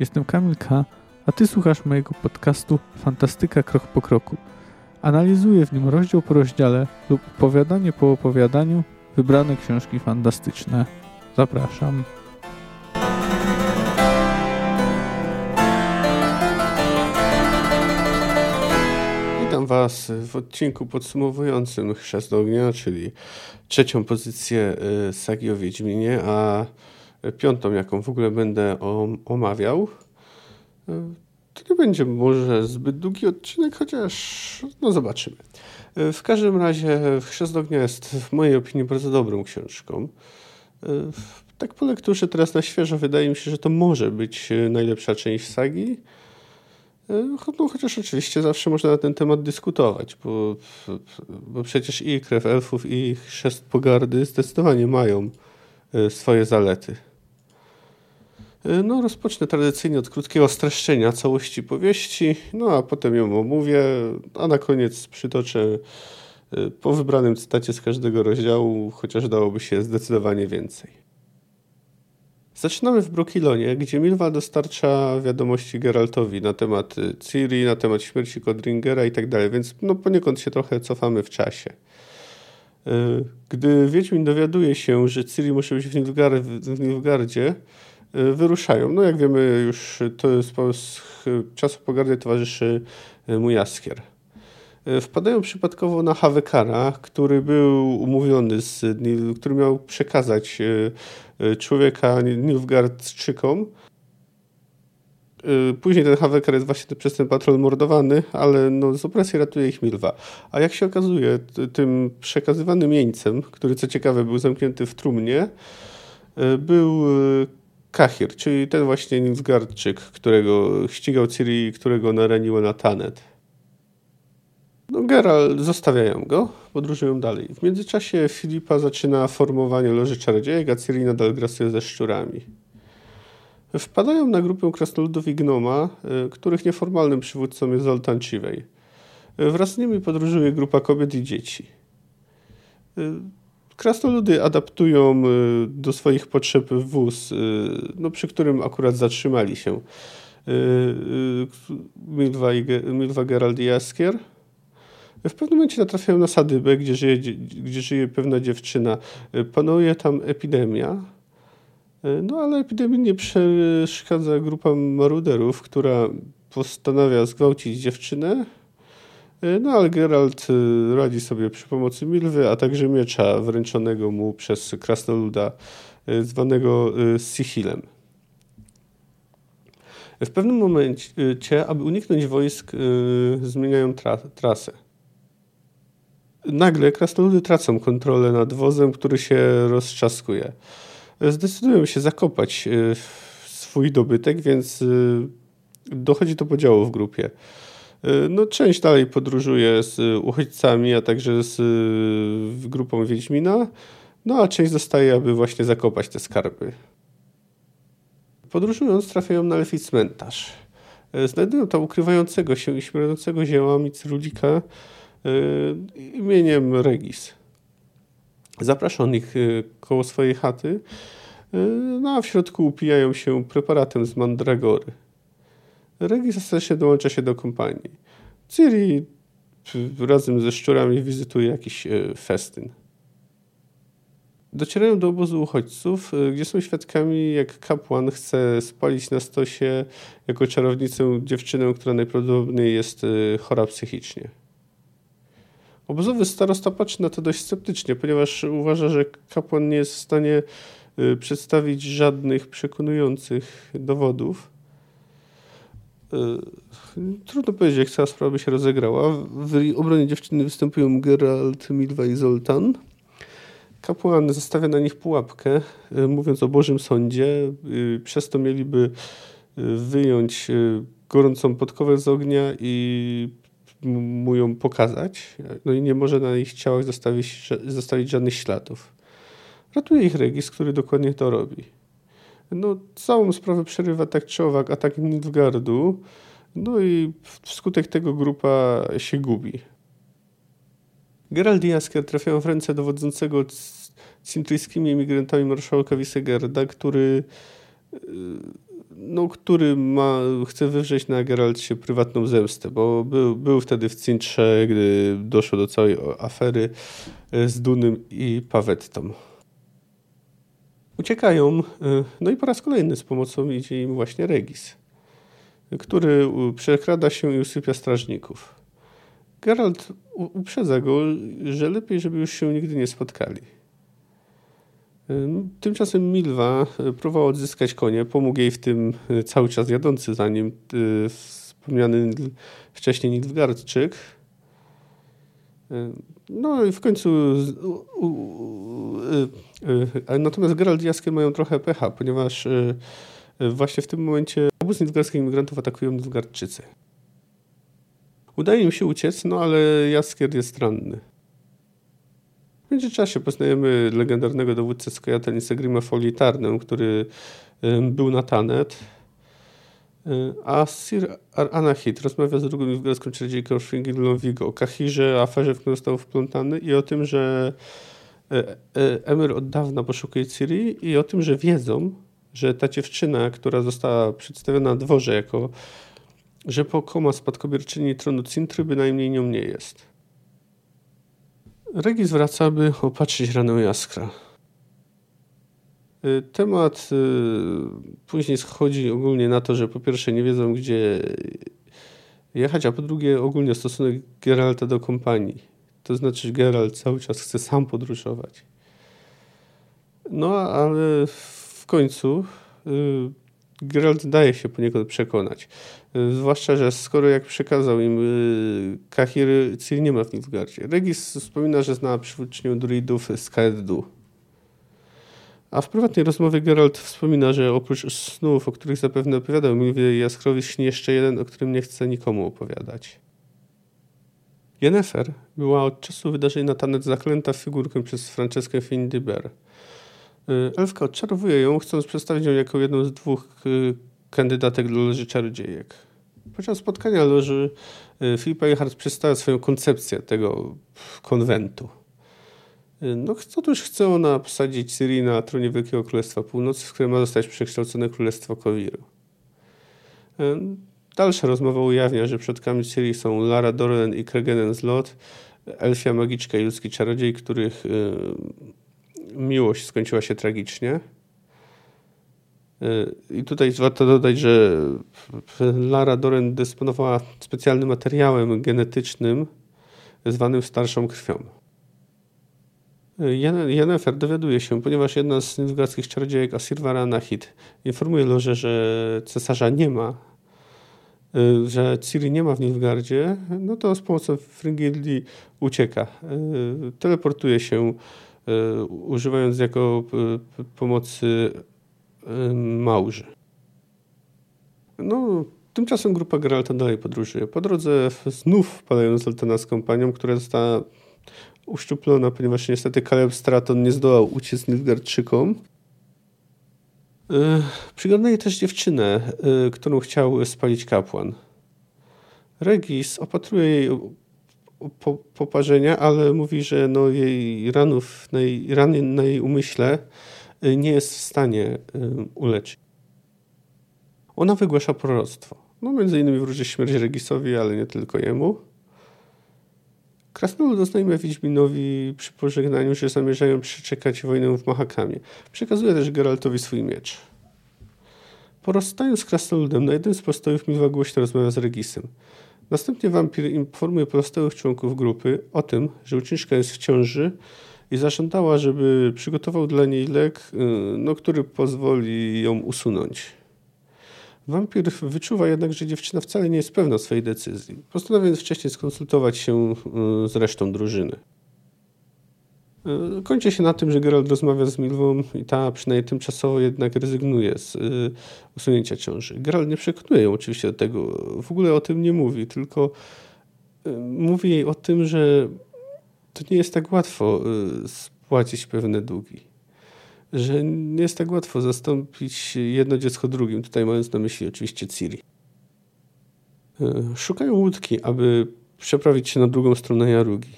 Jestem Kamil K., a Ty słuchasz mojego podcastu Fantastyka Krok po Kroku. Analizuję w nim rozdział po rozdziale lub opowiadanie po opowiadaniu wybrane książki fantastyczne. Zapraszam. Witam Was w odcinku podsumowującym Chrzest Ognia, czyli trzecią pozycję y, sagi o Wiedźminie, a piątą, jaką w ogóle będę omawiał. Y, to nie będzie może zbyt długi odcinek, chociaż no zobaczymy. Y, w każdym razie Chrzest Ognia jest w mojej opinii bardzo dobrą książką. Tak po lekturze teraz na świeżo wydaje mi się, że to może być najlepsza część sagi. No, chociaż oczywiście zawsze można na ten temat dyskutować, bo, bo przecież i krew elfów, i chrzest pogardy zdecydowanie mają e, swoje zalety. E, no, rozpocznę tradycyjnie od krótkiego streszczenia całości powieści, no a potem ją omówię, a na koniec przytoczę e, po wybranym cytacie z każdego rozdziału, chociaż dałoby się zdecydowanie więcej. Zaczynamy w Brokilonie, gdzie Milwa dostarcza wiadomości Geraltowi na temat y, Ciri, na temat śmierci Codringera i tak dalej, więc no poniekąd się trochę cofamy w czasie. Gdy Wiedźmin dowiaduje się, że Ciri musi być w, Nilfgaard, wyruszają. No jak wiemy już, to z czasu pogardy towarzyszy mu Jaskier. Wpadają przypadkowo na Hawekara, który był umówiony z który miał przekazać Y, człowieka Nilfgaardczykom. Y, później ten Haweker jest właśnie przez ten patrol mordowany, ale no, z opresji ratuje ich Milwa. A jak się okazuje, tym przekazywanym jeńcem, który co ciekawe był zamknięty w trumnie, y, był Kahir, czyli ten właśnie Nilfgaardczyk, którego ścigał Ciri, którego naraniło na Tanet. No, Geralt zostawiają go, podróżują dalej. W międzyczasie Filipa zaczyna formowanie Loży Czarodziejek, a Ciri nadal grasuje ze szczurami. Wpadają na grupę krasnoludów i gnoma, y, których nieformalnym przywódcą jest Zoltan Ciwej. Wraz z nimi podróżuje grupa kobiet i dzieci. Y, krasnoludy adaptują y, do swoich potrzeb wóz, no, przy którym akurat zatrzymali się Milwa, i, Milwa Gerald i Jaskier – w pewnym momencie natrafiają na sadybę, gdzie żyje, gdzie żyje pewna dziewczyna. Panuje tam epidemia. No ale epidemii nie przeszkadza grupa maruderów, która postanawia zgwałcić dziewczynę. E, no ale Geralt radzi sobie przy pomocy Milwy, a także miecza wręczonego mu przez krasnoluda zwanego Sihilem. W pewnym momencie, aby uniknąć wojsk, zmieniają tra trasę nagle krasnoludy tracą kontrolę nad wozem, który się roztrzaskuje. Zdecydują się zakopać swój dobytek, więc dochodzi do podziału w grupie. E, no, część dalej podróżuje z uchodźcami, a także z grupą Wiedźmina, no a część zostaje, aby właśnie zakopać te skarby. Podróżując trafiają na elfi cmentarz. Znajdują tam ukrywającego się i śmierdzącego ziołami cyrulika, Y, imieniem Regis. Zapraszam ich y, koło swojej chaty, y, no a w środku upijają się preparatem z mandragory. Regis ostatecznie dołącza się do kompanii. Ciri razem ze szczurami wizytuje jakiś festyn. Docierają do obozu uchodźców, gdzie są świadkami, jak kapłan chce spalić na stosie jako czarownicę dziewczynę, która najprawdopodobniej jest chora psychicznie. Obozowy starosta patrzy na to dość sceptycznie, ponieważ uważa, że kapłan nie jest w stanie przedstawić żadnych przekonujących dowodów. Y, trudno powiedzieć, jak cała sprawa by się rozegrała. W obronie dziewczyny występują Geralt, Milwa i Zoltan. Kapłan zostawia na nich pułapkę, y, mówiąc o Bożym Sądzie. Przez to mieliby wyjąć gorącą podkowę z ognia i mu ją pokazać, no i nie może na ich ciałach zostawić, zostawić żadnych śladów. Ratuje ich Regis, który dokładnie to robi. No, całą sprawę przerywa tak czy owak atak Nilfgaardu, no i wskutek tego grupa się gubi. Gerald i Jaskier trafiają w ręce dowodzącego cintryjskimi emigrantami marszałka Wisegerda, który no, który ma, chce wywrzeć na Geralcie prywatną zemstę, bo był, był wtedy w Cintrze, gdy doszło do całej afery z Dunym i Pawettą. Uciekają, no i po raz kolejny z pomocą idzie im właśnie Regis, który przekrada się i usypia strażników. Geralt uprzedza go, że lepiej, żeby już się nigdy nie spotkali. Tymczasem Milwa e, próbowała odzyskać konie. Pomógł jej w tym cały czas jadący za nim wspomniany wcześniej Nilfgaardczyk. No i w końcu natomiast Geralt i Jaskier mają trochę pecha, ponieważ właśnie w tym momencie obóz nilfgaardskich imigrantów atakują Nilfgaardczycy. Udaje im się uciec, no ale Jaskier jest ranny. W międzyczasie poznajemy legendarnego dowódcę Skojatel Segrima Folitarnę, który był na Tanet, a Sir Anahit rozmawia z drugą nilfgaardzką czarodziejką Shringilą Vigo o Kahirze, aferze, w którą został wplątany i o tym, że Emir od dawna poszukuje Ciri i o tym, że wiedzą, że ta dziewczyna, która została przedstawiona na dworze jako że pokoma spadkobierczyni tronu Cintry bynajmniej nią nie jest. Regis wraca, by opatrzyć ranę Jaskra. Y, temat później schodzi ogólnie na to, że po pierwsze nie wiedzą, gdzie jechać, a po drugie ogólnie stosunek Geralta do kompanii. To znaczy Geralt cały czas chce sam podróżować. No ale w końcu y, Geralt daje się poniekąd przekonać. Zwłaszcza, że skoro jak przekazał im y, Kahir, Ciri nie ma w Nilfgaardzie. Regis wspomina, że zna przywódczynię druidów z Kaeddu. A w prywatnej rozmowie Geralt wspomina, że oprócz snów, o których zapewne opowiadał Milwie Jaskrowi, śni jeszcze jeden, o którym nie chce nikomu opowiadać. Yennefer była od czasu wydarzeń na tanet zaklęta figurką przez Franceskę Findiber. Y, Elfka odczarowuje ją, chcąc przedstawić ją jako jedną z dwóch y, kandydatek do Loży Czarodziejek. Podczas spotkania Loży Filip Eichardt przedstawia swoją koncepcję tego konwentu. No, otóż chce ona posadzić Syrii na tronie Wielkiego Królestwa Północy, w którym ma zostać przekształcone Królestwo Kowiru. Dalsza rozmowa ujawnia, że przodkami Syrii są Lara Dorlen i Kregenen Zlot, elfia magiczka i ludzki czarodziej, których miłość skończyła się tragicznie. I tutaj warto dodać, że Lara Doren dysponowała specjalnym materiałem genetycznym zwanym starszą krwią. Yennefer dowiaduje się, ponieważ jedna z nilfgaardzkich czarodziejek Asirvara Nahid informuje Lorze, że cesarza nie ma, że Ciri nie ma w Nilfgaardzie, no to z pomocą Fringilli ucieka. Teleportuje się Y, używając jako y, pomocy y, małży. No, tymczasem grupa Geralta dalej podróżuje. Po drodze znów wpadają Zoltana z kompanią, która została uszczuplona, ponieważ niestety Caleb Straton nie zdołał uciec Nilfgaardczykom. Przyglądaje też dziewczynę, którą chciał spalić kapłan. Regis opatruje jej po, poparzenia, ale mówi, że no jej ranów, na jej, rany na jej umyśle y, nie jest w stanie y, uleczyć. Ona wygłasza proroctwo. No, między innymi wróży śmierć Regisowi, ale nie tylko jemu. Krasnolud oznajmia Wiedźminowi przy pożegnaniu, że zamierzają przeczekać wojnę w Mahakamie. Przekazuje też Geraltowi swój miecz. Po rozstaniu z Krasnoludem na jednym z postojów Milwa głośno rozmawia z Regisem. Następnie wampir informuje pozostałych członków grupy o tym, że uczniczka jest w ciąży i zażądała, żeby przygotował dla niej lek, y, no, który pozwoli ją usunąć. Wampir wyczuwa jednak, że dziewczyna wcale nie jest pewna swojej decyzji. Postanawia więc wcześniej skonsultować się y, z resztą drużyny. E, kończy się na tym, że Geralt rozmawia z Milwą i ta przynajmniej tymczasowo jednak rezygnuje z y, usunięcia ciąży. Geralt nie przekonuje ją oczywiście do tego, w ogóle o tym nie mówi, tylko y, mówi jej o tym, że to nie jest tak łatwo y, spłacić pewne długi. Że nie jest tak łatwo zastąpić jedno dziecko drugim, tutaj mając na myśli oczywiście Ciri. Szukają łódki, aby przeprawić się na drugą stronę Jarugi.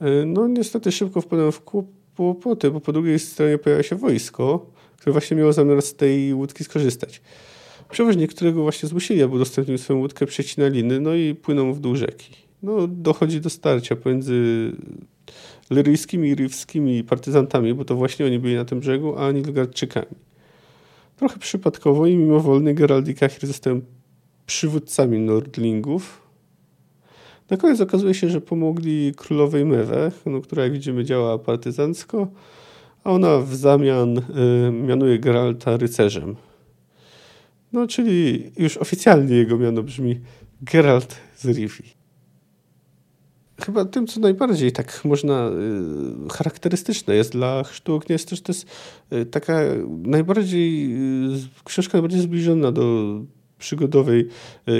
E, no niestety szybko wpadłem w kłopoty, bo po drugiej stronie pojawia się wojsko, które właśnie miało zamiar z tej łódki skorzystać. Przewoźnik, którego właśnie zmusili, aby udostępnił swoją łódkę, przecina liny, no i płyną w dół rzeki. No, dochodzi do starcia pomiędzy liryjskimi i rywskimi partyzantami, bo to właśnie oni byli na tym brzegu, a Nilgardczykami. Trochę przypadkowo i mimowolny Gerald i Kahir zostają przywódcami Nordlingów. Na koniec okazuje się, że pomogli królowej Mewe, no, która jak widzimy działa partyzancko, a ona w zamian y, mianuje Geralta rycerzem. No, czyli już oficjalnie jego miano brzmi Geralt z Rivi chyba tym, co najbardziej tak można y, charakterystyczne jest dla sztuk, nie jest też to jest y, taka najbardziej, y, książka najbardziej zbliżona do przygodowej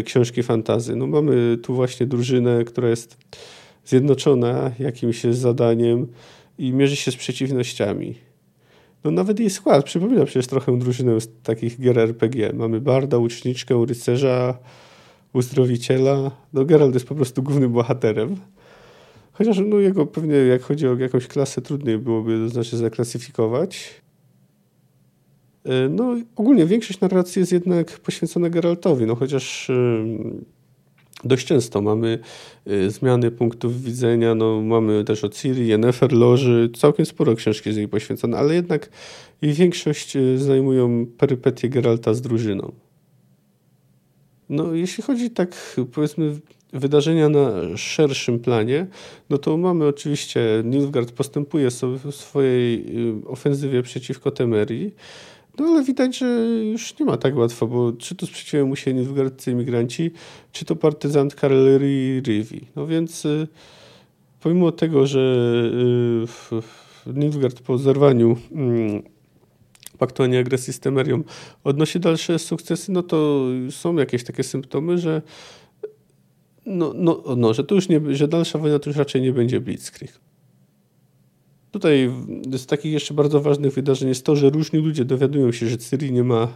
książki fantazy. No mamy tu właśnie drużynę, która jest zjednoczona jakimś zadaniem i mierzy się z przeciwnościami. No nawet jej skład przypomina przecież trochę drużynę z takich gier RPG. Mamy barda, łuczniczkę, rycerza, uzdrowiciela. No Geralt jest po prostu głównym bohaterem. Chociaż no, jego pewnie, jak chodzi o jakąś klasę, trudniej byłoby znaczy zaklasyfikować. E, no, ogólnie większość narracji jest jednak poświęcona Geraltowi, no chociaż dość często mamy e, zmiany punktów widzenia, no mamy też o Ciri, Yennefer, Loży, całkiem sporo książki jest jej poświęcone, ale jednak jej większość e, zajmują perypetie Geralta z drużyną. No, jeśli chodzi tak, powiedzmy, wydarzenia na szerszym planie, no to mamy oczywiście, Nilfgaard postępuje sobie w swojej y, ofensywie przeciwko Temerii, no ale widać, że już nie ma tak łatwo, bo czy to sprzeciwiają mu się Nilfgaardcy imigranci, czy to partyzant Karlerii Rivi. No więc y, pomimo tego, że y, Nilfgaard po zerwaniu mm, paktu o nieagresji z Temerią odnosi dalsze sukcesy, no to są jakieś takie symptomy, że no, no, no, że to już nie, że dalsza wojna to już raczej nie będzie Blitzkrieg. Tutaj z takich jeszcze bardzo ważnych wydarzeń jest to, że różni ludzie dowiadują się, że Ciri nie ma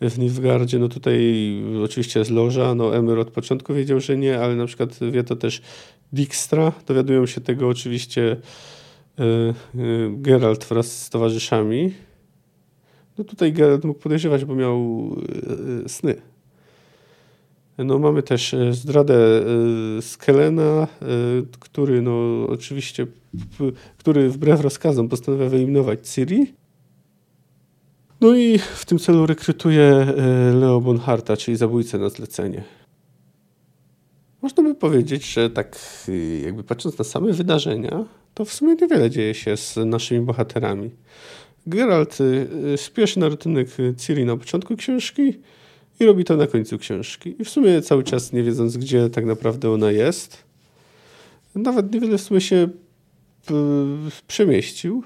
w Nilfgaardzie. No tutaj oczywiście jest Loża, no Emir od początku wiedział, że nie, ale na przykład wie to też Dijkstra. Dowiadują się tego oczywiście e, e, Geralt wraz z towarzyszami. No tutaj Geralt mógł podejrzewać, bo miał e, sny. No, mamy też e, zdradę e, Skelena, e, który no, oczywiście, który wbrew rozkazom postanawia wyeliminować Ciri. No i w tym celu rekrutuje Leo Bonharta, czyli zabójcę na zlecenie. Można by powiedzieć, że tak jakby patrząc na same wydarzenia, to w sumie niewiele dzieje się z naszymi bohaterami. Geralt spieszy na rytunek Ciri na początku książki, i robi to na końcu książki. I w sumie cały czas nie wiedząc, gdzie tak naprawdę ona jest. Nawet niewiele w sumie się przemieścił.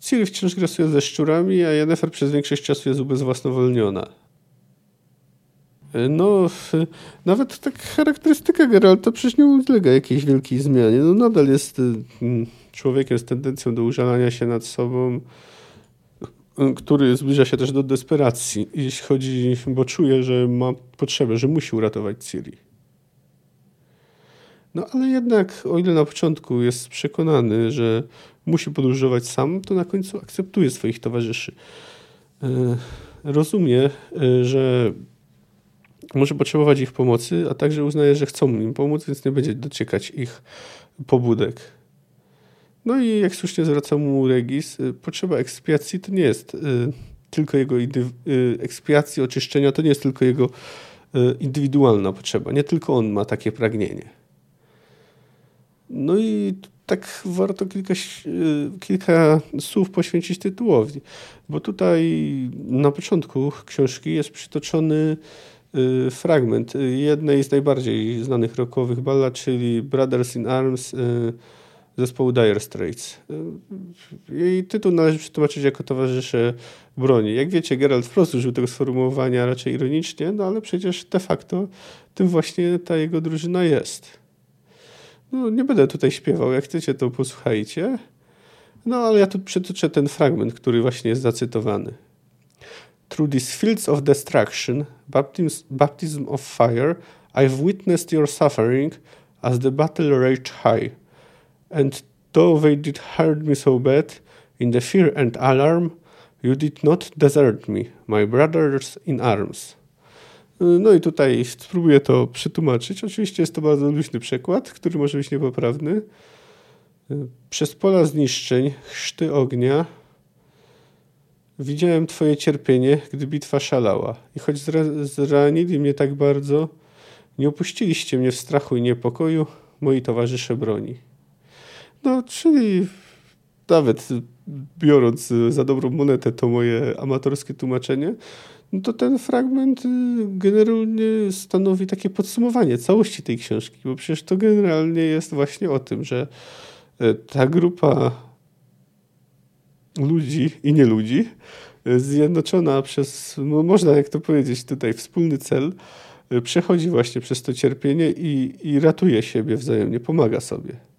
Ciri wciąż grasuje ze szczurami, a Yennefer przez większość czasu jest ubezwłasnowolniona. No, nawet tak charakterystyka Geralta przecież nie ulega jakiejś wielkiej zmianie. No, nadal jest człowiekiem z tendencją do użalania się nad sobą, który zbliża się też do desperacji, jeśli chodzi, bo czuje, że ma potrzebę, że musi uratować Ciri. No ale jednak, o ile na początku jest przekonany, że musi podróżować sam, to na końcu akceptuje swoich towarzyszy. E, rozumie, e, że może potrzebować ich pomocy, a także uznaje, że chcą im pomóc, więc nie będzie dociekać ich pobudek. No i jak słusznie zwraca mu Regis, y, potrzeba ekspiacji to nie jest y, tylko jego y, ekspiacji, oczyszczenia, to nie jest tylko jego indywidualna potrzeba. Nie tylko on ma takie pragnienie. No i tak warto kilka, kilka słów poświęcić tytułowi, bo tutaj na początku książki jest przytoczony fragment jednej z najbardziej znanych rockowych ballad, czyli Brothers in Arms zespołu Dire Straits. Jej tytuł należy przetłumaczyć jako towarzysze broni. Jak wiecie, Geralt wprost użył tego sformułowania raczej ironicznie, no ale przecież de facto tym właśnie ta jego drużyna jest. No, nie będę tutaj śpiewał, jak chcecie to posłuchajcie. No ale ja tu przytoczę ten fragment, który właśnie jest zacytowany. Through these fields of destruction, baptism, baptism of fire, I've witnessed your suffering as the battle raged high. And though they did hurt me so bad, in the fear and alarm, You did not desert me, my brothers in arms. No i tutaj spróbuję to przetłumaczyć. Oczywiście jest to bardzo luźny przekład, który może być niepoprawny. Przez pola zniszczeń, chrzty ognia, widziałem Twoje cierpienie, gdy bitwa szalała. I choć zranili mnie tak bardzo, nie opuściliście mnie w strachu i niepokoju, moi towarzysze broni. No, czyli nawet biorąc za dobrą monetę to moje amatorskie tłumaczenie, no to ten fragment y, generalnie stanowi takie podsumowanie całości tej książki, bo przecież to generalnie jest właśnie o tym, że e, ta grupa ludzi i nie ludzi, e, zjednoczona przez, no można jak to powiedzieć tutaj, wspólny cel, przechodzi właśnie przez to cierpienie i, i ratuje siebie wzajemnie, pomaga sobie.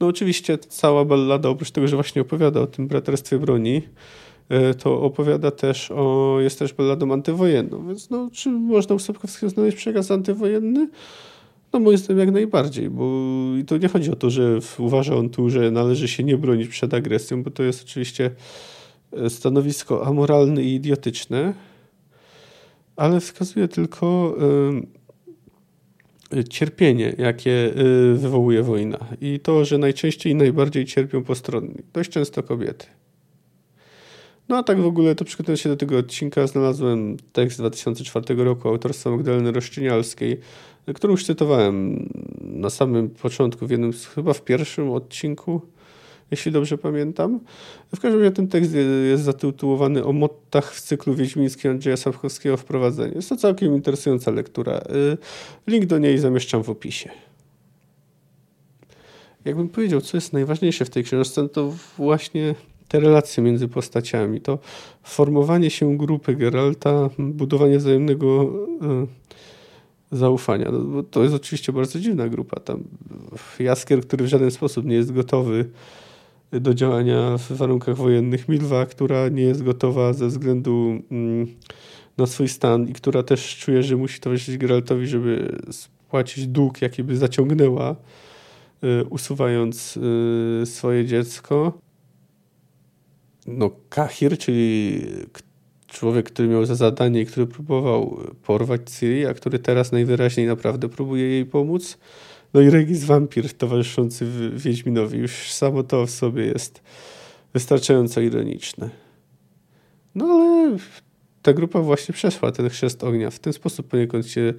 No oczywiście cała ballada, oprócz tego, że właśnie opowiada o tym braterstwie broni, e, to opowiada też o, jest też balladą antywojenną, więc no, czy można u Sapkowskiego znaleźć przekaz antywojenny? No moim zdaniem jak najbardziej, bo i to nie chodzi o to, że uważa on tu, że należy się nie bronić przed agresją, bo to jest oczywiście e, stanowisko amoralne i idiotyczne, ale wskazuje tylko cierpienie, jakie y, wywołuje wojna i to, że najczęściej i najbardziej cierpią postronni, dość często kobiety. No a tak w ogóle, to przygotowując się do tego odcinka, znalazłem tekst z 2004 roku autorstwa Magdaleny Roszczynialskiej, którą już cytowałem na samym początku, w jednym, chyba w pierwszym odcinku jeśli dobrze pamiętam. W każdym razie ten tekst jest zatytułowany o mottach w cyklu wiedźmińskim Andrzeja Sapkowskiego Wprowadzenie. Jest to całkiem interesująca lektura. Y, link do niej zamieszczam w opisie. Jakbym powiedział, co jest najważniejsze w tej książce, to właśnie te relacje między postaciami, to formowanie się grupy Geralta, budowanie wzajemnego y, zaufania. No, to jest oczywiście bardzo dziwna grupa. Tam Jaskier, który w żaden sposób nie jest gotowy do działania w warunkach wojennych. Milwa, która nie jest gotowa ze względu mm, na swój stan i która też czuje, że musi towarzyszyć Geraltowi, żeby spłacić dług, jaki by zaciągnęła, y, usuwając y, swoje dziecko. No, Kahir, czyli człowiek, który miał za zadanie i który próbował porwać Ciri, a który teraz najwyraźniej naprawdę próbuje jej pomóc no i Regis Wampir towarzyszący Wiedźminowi. Już samo to w sobie jest wystarczająco ironiczne. No ale ta grupa właśnie przeszła ten chrzest ognia. W ten sposób poniekąd się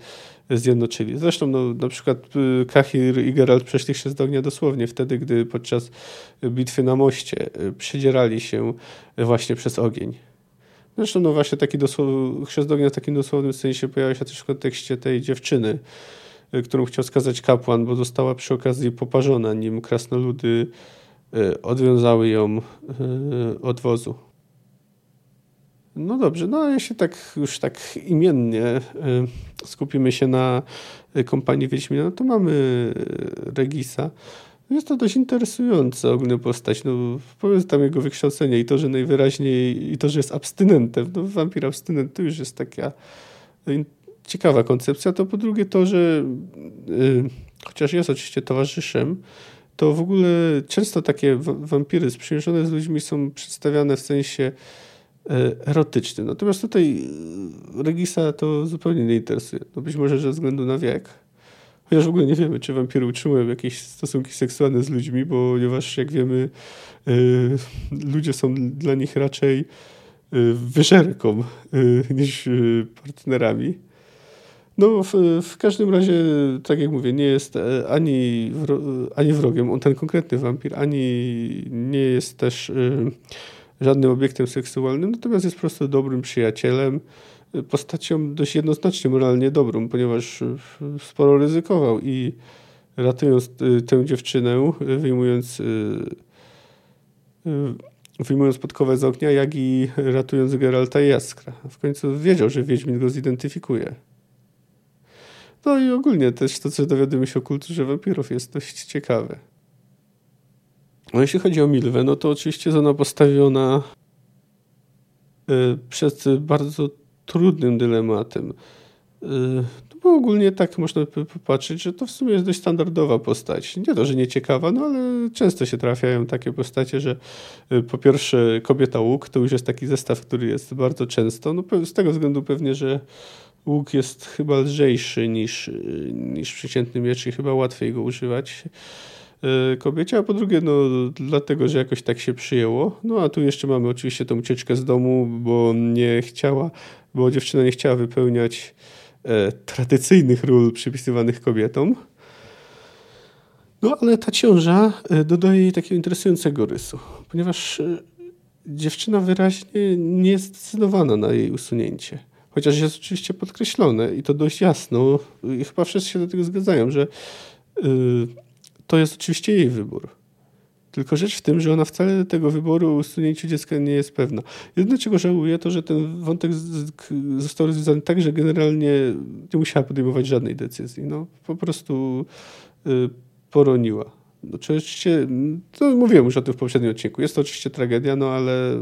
zjednoczyli. Zresztą no, na przykład y, Kahir i Geralt przeszli chrzest ognia dosłownie wtedy, gdy podczas bitwy na moście y, przedzierali się właśnie przez ogień. Zresztą no właśnie taki dosłow... chrzest ognia w takim dosłownym sensie pojawia się też w kontekście tej dziewczyny, którą chciał skazać kapłan, bo została przy okazji poparzona, nim krasnoludy y, odwiązały ją y, od wozu. No dobrze, no jeśli tak już tak imiennie skupimy się na kompanii Wiedźmina, no to mamy Regisa. Jest to dość interesująca ogólna postać. No, powiedz tam jego wykształcenie i to, że najwyraźniej, i to, że jest abstynentem. No, wampir abstynent to już jest taka ciekawa koncepcja, to po drugie to, że yy, chociaż jest oczywiście towarzyszem, to w ogóle często takie wampiry sprzymierzone z ludźmi są przedstawiane w sensie y, erotycznym. Natomiast tutaj y, Regisa to zupełnie nie interesuje. No być może ze względu na wiek. Chociaż w ogóle nie wiemy, czy wampiry utrzymują jakieś stosunki seksualne z ludźmi, ponieważ jak wiemy, y, ludzie są dla nich raczej wyżerką niż partnerami. No, w, w, każdym razie, tak jak mówię, nie jest e, ani, ani wrogiem, on ten konkretny wampir, ani nie jest też y, żadnym obiektem seksualnym, natomiast jest po prostu dobrym przyjacielem, postacią dość jednoznacznie moralnie dobrą, ponieważ sporo ryzykował i ratując tę dziewczynę, wyjmując wyjmując podkowę z ognia, jak i ratując Geralta i Jaskra. W końcu wiedział, że Wiedźmin go zidentyfikuje. No i ogólnie też to, co dowiadujemy się o kulturze wampirów jest dość ciekawe. No jeśli chodzi o Milwę, no to oczywiście jest ona postawiona e, przed bardzo trudnym dylematem. E, no bo ogólnie tak można popatrzeć, że to w sumie jest dość standardowa postać. Nie to, że nie ciekawa, no ale często się trafiają takie postacie, że y, po pierwsze kobieta łuk to już jest taki zestaw, który jest bardzo często, no z tego względu pewnie, że łuk jest chyba lżejszy niż, y, niż przeciętny miecz i chyba łatwiej go używać y, kobiecie, a po drugie, no dlatego, że jakoś tak się przyjęło. No a tu jeszcze mamy oczywiście tą ucieczkę z domu, bo nie chciała, bo dziewczyna nie chciała wypełniać e, tradycyjnych ról przypisywanych kobietom. No ale ta ciąża e, dodaje jej takiego interesującego rysu, ponieważ e, dziewczyna wyraźnie nie jest zdecydowana na jej usunięcie. Chociaż jest oczywiście podkreślone i to dość jasno, i chyba wszyscy się do tego zgadzają, że y, to jest oczywiście jej wybór. Tylko rzecz w tym, że ona wcale tego wyboru usunięciu dziecka nie jest pewna. Jedyne, czego żałuję, to że ten wątek został rozwiązany tak, że generalnie nie musiała podejmować żadnej decyzji. No, po prostu y, poroniła. Oczywiście, to mówiłem już o tym w poprzednim odcinku, jest to oczywiście tragedia, no ale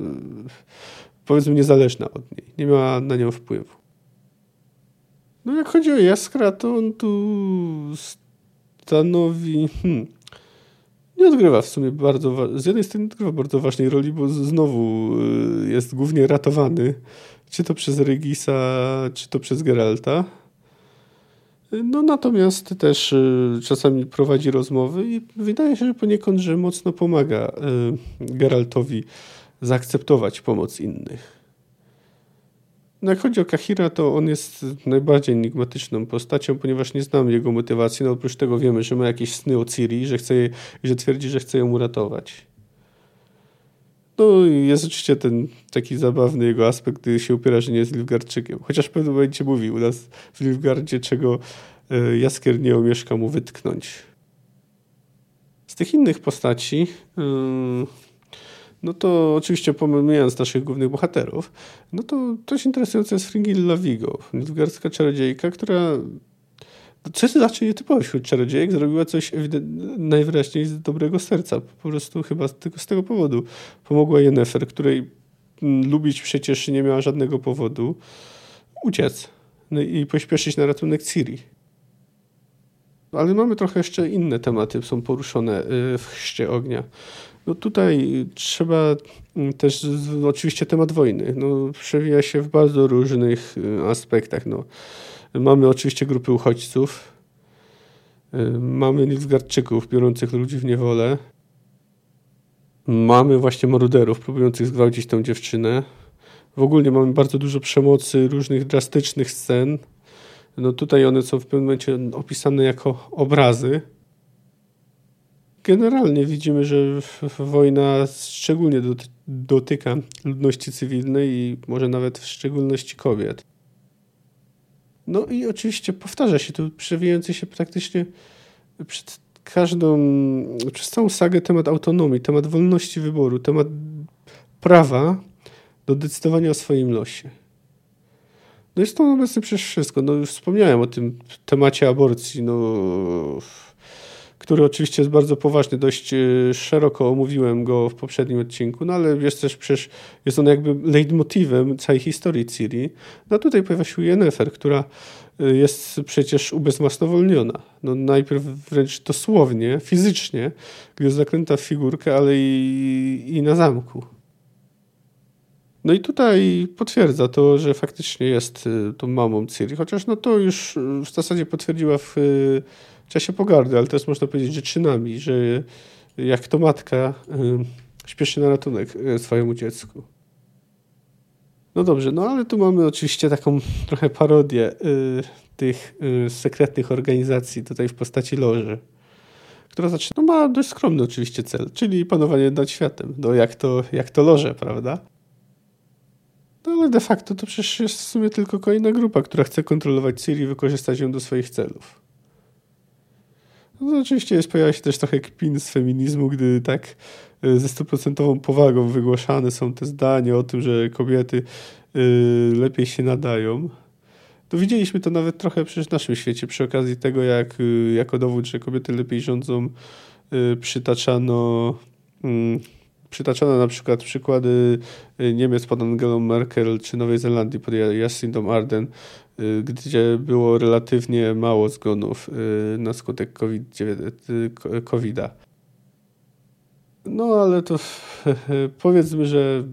powiedzmy niezależna od niej. Nie miała na nią wpływu. No jak chodzi o Jaskra, to on tu stanowi... Hmm, nie odgrywa w sumie bardzo... Z jednej strony odgrywa bardzo ważnej roli, bo znowu y, jest głównie ratowany, czy to przez Regisa, czy to przez Geralta. No natomiast też y, czasami prowadzi rozmowy i wydaje się, że poniekąd, że mocno pomaga y, Geraltowi zaakceptować pomoc innych. No jak chodzi o Kahira, to on jest najbardziej enigmatyczną postacią, ponieważ nie znamy jego motywacji. No oprócz tego wiemy, że ma jakieś sny o Ciri, że, chce że twierdzi, że chce ją uratować. No i jest oczywiście ten taki zabawny jego aspekt, gdy się upiera, że nie jest Livgardczykiem. Chociaż w pewnym momencie mówił u nas w Livgardzie, czego e, Jaskier nie omieszka mu wytknąć. Z tych innych postaci... No to oczywiście pomijając naszych głównych bohaterów, no to dość interesujące jest Fringilla Vigo, nilfgaardzka czarodziejka, która co jest raczej nietypowe wśród czarodziejek, zrobiła coś najwyraźniej z dobrego serca. Po prostu chyba tylko z tego powodu pomogła Yennefer, której mm, lubić przecież nie miała żadnego powodu, uciec no i pośpieszyć na ratunek Ciri. Ale mamy trochę jeszcze inne tematy, są poruszone y, w chrzcie ognia. No tutaj trzeba mm, też oczywiście temat wojny. No, przewija się w bardzo różnych y, aspektach. No, mamy oczywiście grupy uchodźców, y, mamy Nilfgaardczyków biorących ludzi w niewolę, mamy właśnie maruderów próbujących zgwałcić tę dziewczynę. W ogóle mamy bardzo dużo przemocy, różnych drastycznych scen. No tutaj one są w pewnym momencie opisane jako obrazy generalnie widzimy, że wojna szczególnie dotyka ludności cywilnej i może nawet w szczególności kobiet. No i oczywiście powtarza się tu przewijający się praktycznie przed każdą, przez całą sagę temat autonomii, temat wolności wyboru, temat prawa do decydowania o swoim losie. No jest to obecne przecież wszystko. No już wspomniałem o tym temacie aborcji. No, który oczywiście jest bardzo poważny, dość e, szeroko omówiłem go w poprzednim odcinku, no ale jest też przecież, jest on jakby leitmotivem całej historii Ciri. No tutaj pojawia się Yennefer, która e, jest przecież ubezmasnowolniona. No najpierw wręcz dosłownie, fizycznie, gdy jest zakręta w figurkę, ale i, i na zamku. No i tutaj potwierdza to, że faktycznie jest e, tą mamą Ciri, chociaż no to już w zasadzie potwierdziła w w czasie pogardy, ale też można powiedzieć, że czynami, że jak to matka śpieszy na ratunek y, swojemu dziecku. No dobrze, no ale tu mamy oczywiście taką trochę parodię y, tych y, sekretnych organizacji tutaj w postaci loży, która zaczyna, no ma dość skromny oczywiście cel, czyli panowanie nad światem. No jak to, jak to loże, prawda? No ale de facto to przecież jest w sumie tylko kolejna grupa, która chce kontrolować Ciri i wykorzystać ją do swoich celów. No, oczywiście jest, pojawia się też trochę kpin z feminizmu, gdy tak e, ze stuprocentową powagą wygłaszane są te zdania o tym, że kobiety e, lepiej się nadają. To widzieliśmy to nawet trochę przecież w naszym świecie, przy okazji tego, jak e, jako dowód, że kobiety lepiej rządzą, przytaczano mm, przytaczano na przykład przykłady Niemiec pod Angelą Merkel czy Nowej Zelandii pod Jacindą Arden, gdzie było relatywnie mało zgonów y, na skutek COVID-a. No ale to powiedzmy, że,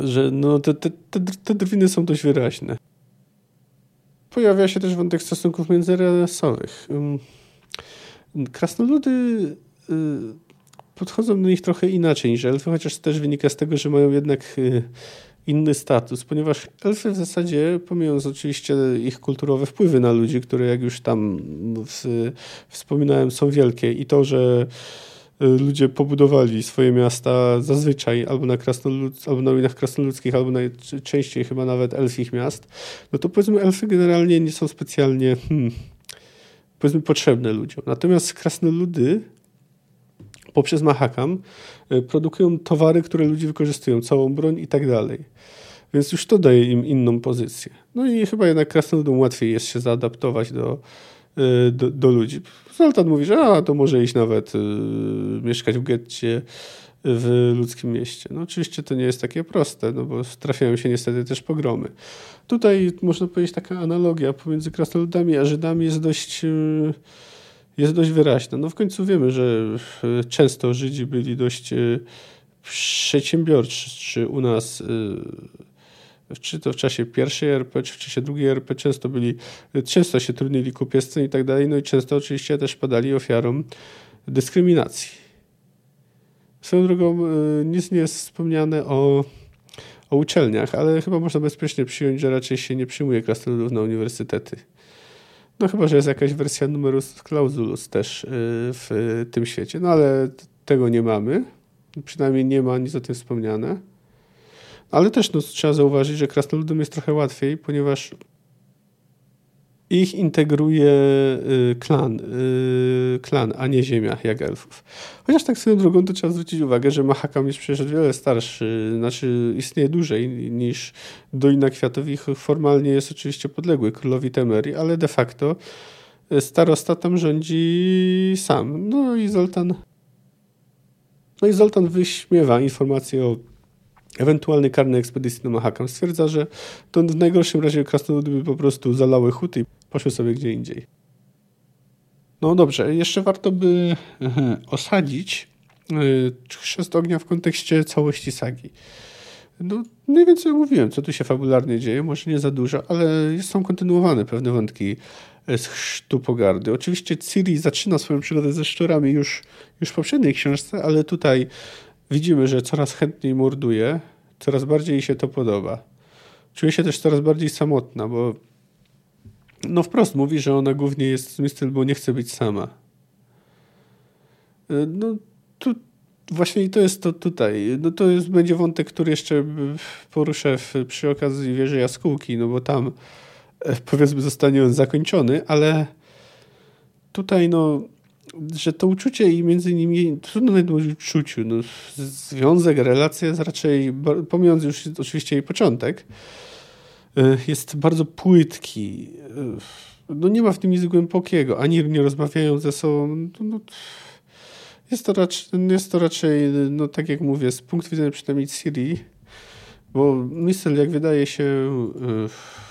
że no, te, te, te, drwiny są dość wyraźne. Pojawia się też wątek stosunków międzyrasowych. Krasnoludy podchodzą do nich trochę inaczej niż elfy, chociaż też wynika z tego, że mają jednak inny status, ponieważ elfy w zasadzie, pomijając oczywiście ich kulturowe wpływy na ludzi, które jak już tam w, wspominałem są wielkie i to, że y, ludzie pobudowali swoje miasta zazwyczaj albo na, krasnolud, albo na ruinach krasnoludzkich, albo najczęściej chyba nawet elfich miast, no to powiedzmy elfy generalnie nie są specjalnie hmm, powiedzmy potrzebne ludziom. Natomiast krasnoludy poprzez Mahakam y, produkują towary, które ludzie wykorzystują, całą broń i tak dalej. Więc już to daje im inną pozycję. No i chyba jednak krasnoludom łatwiej jest się zaadaptować do, y, do, do ludzi. Zoltan mówi, że a, to może iść nawet y, mieszkać w getcie w ludzkim mieście. No oczywiście to nie jest takie proste, no bo trafiają się niestety też pogromy. Tutaj można powiedzieć taka analogia pomiędzy krasnoludami a Żydami jest dość... Y, jest dość wyraźna. No w końcu wiemy, że e, często Żydzi byli dość e, przedsiębiorczy, czy u nas e, czy to w czasie pierwszej RP, czy w czasie drugiej RP często byli, często się trudnili kupiectwem i tak dalej, no i często oczywiście też padali ofiarą dyskryminacji. Swoją drogą nic nie jest wspomniane o, o uczelniach, ale chyba można bezpiecznie przyjąć, że raczej się nie przyjmuje krasnoludów na uniwersytety. No chyba, że jest jakaś wersja numerus clausulus też y, w tym świecie, no ale tego nie mamy. Przynajmniej nie ma nic o tym wspomniane. Ale też no, trzeba zauważyć, że krasnoludom jest trochę łatwiej, ponieważ ich integruje y, klan, y, klan, a nie ziemia, jak elfów. Chociaż tak swoją drogą to trzeba zwrócić uwagę, że Mahakam jest przecież wiele starszy, znaczy istnieje dłużej niż Dolina Kwiatów i formalnie jest oczywiście podległy królowi Temerii, ale de facto starosta tam rządzi sam. No i Zoltan no i Zoltan wyśmiewa informacje o ewentualny karny ekspedycji na Mahakam. Stwierdza, że to w najgorszym razie krasnoludy by po prostu zalały huty i poszły sobie gdzie indziej. No dobrze, jeszcze warto by osadzić e, chrzest ognia w kontekście całości sagi. No, mniej więcej mówiłem, co tu się fabularnie dzieje, może nie za dużo, ale są kontynuowane pewne wątki z chrztu pogardy. Oczywiście Ciri zaczyna swoją przygodę ze szczurami już, już w poprzedniej książce, ale tutaj widzimy, że coraz chętniej morduje, coraz bardziej jej się to podoba. Czuje się też coraz bardziej samotna, bo no wprost mówi, że ona głównie jest z bo nie chce być sama. E, no tu właśnie to jest to tutaj. No to jest, będzie wątek, który jeszcze poruszę w, przy okazji wieży jaskółki, no bo tam e, powiedzmy zostanie on zakończony, ale tutaj no że to uczucie i między nimi, trudno nawet mówić uczuciu, no, związek, relacja jest raczej, pomijając już oczywiście jej początek, e, jest bardzo płytki. E, no nie ma w tym nic głębokiego, ani nie rozmawiają ze sobą. No, no, jest, to raczej, jest to raczej, no tak jak mówię, z punktu widzenia przynajmniej Siri, bo Mistel, jak wydaje się, e,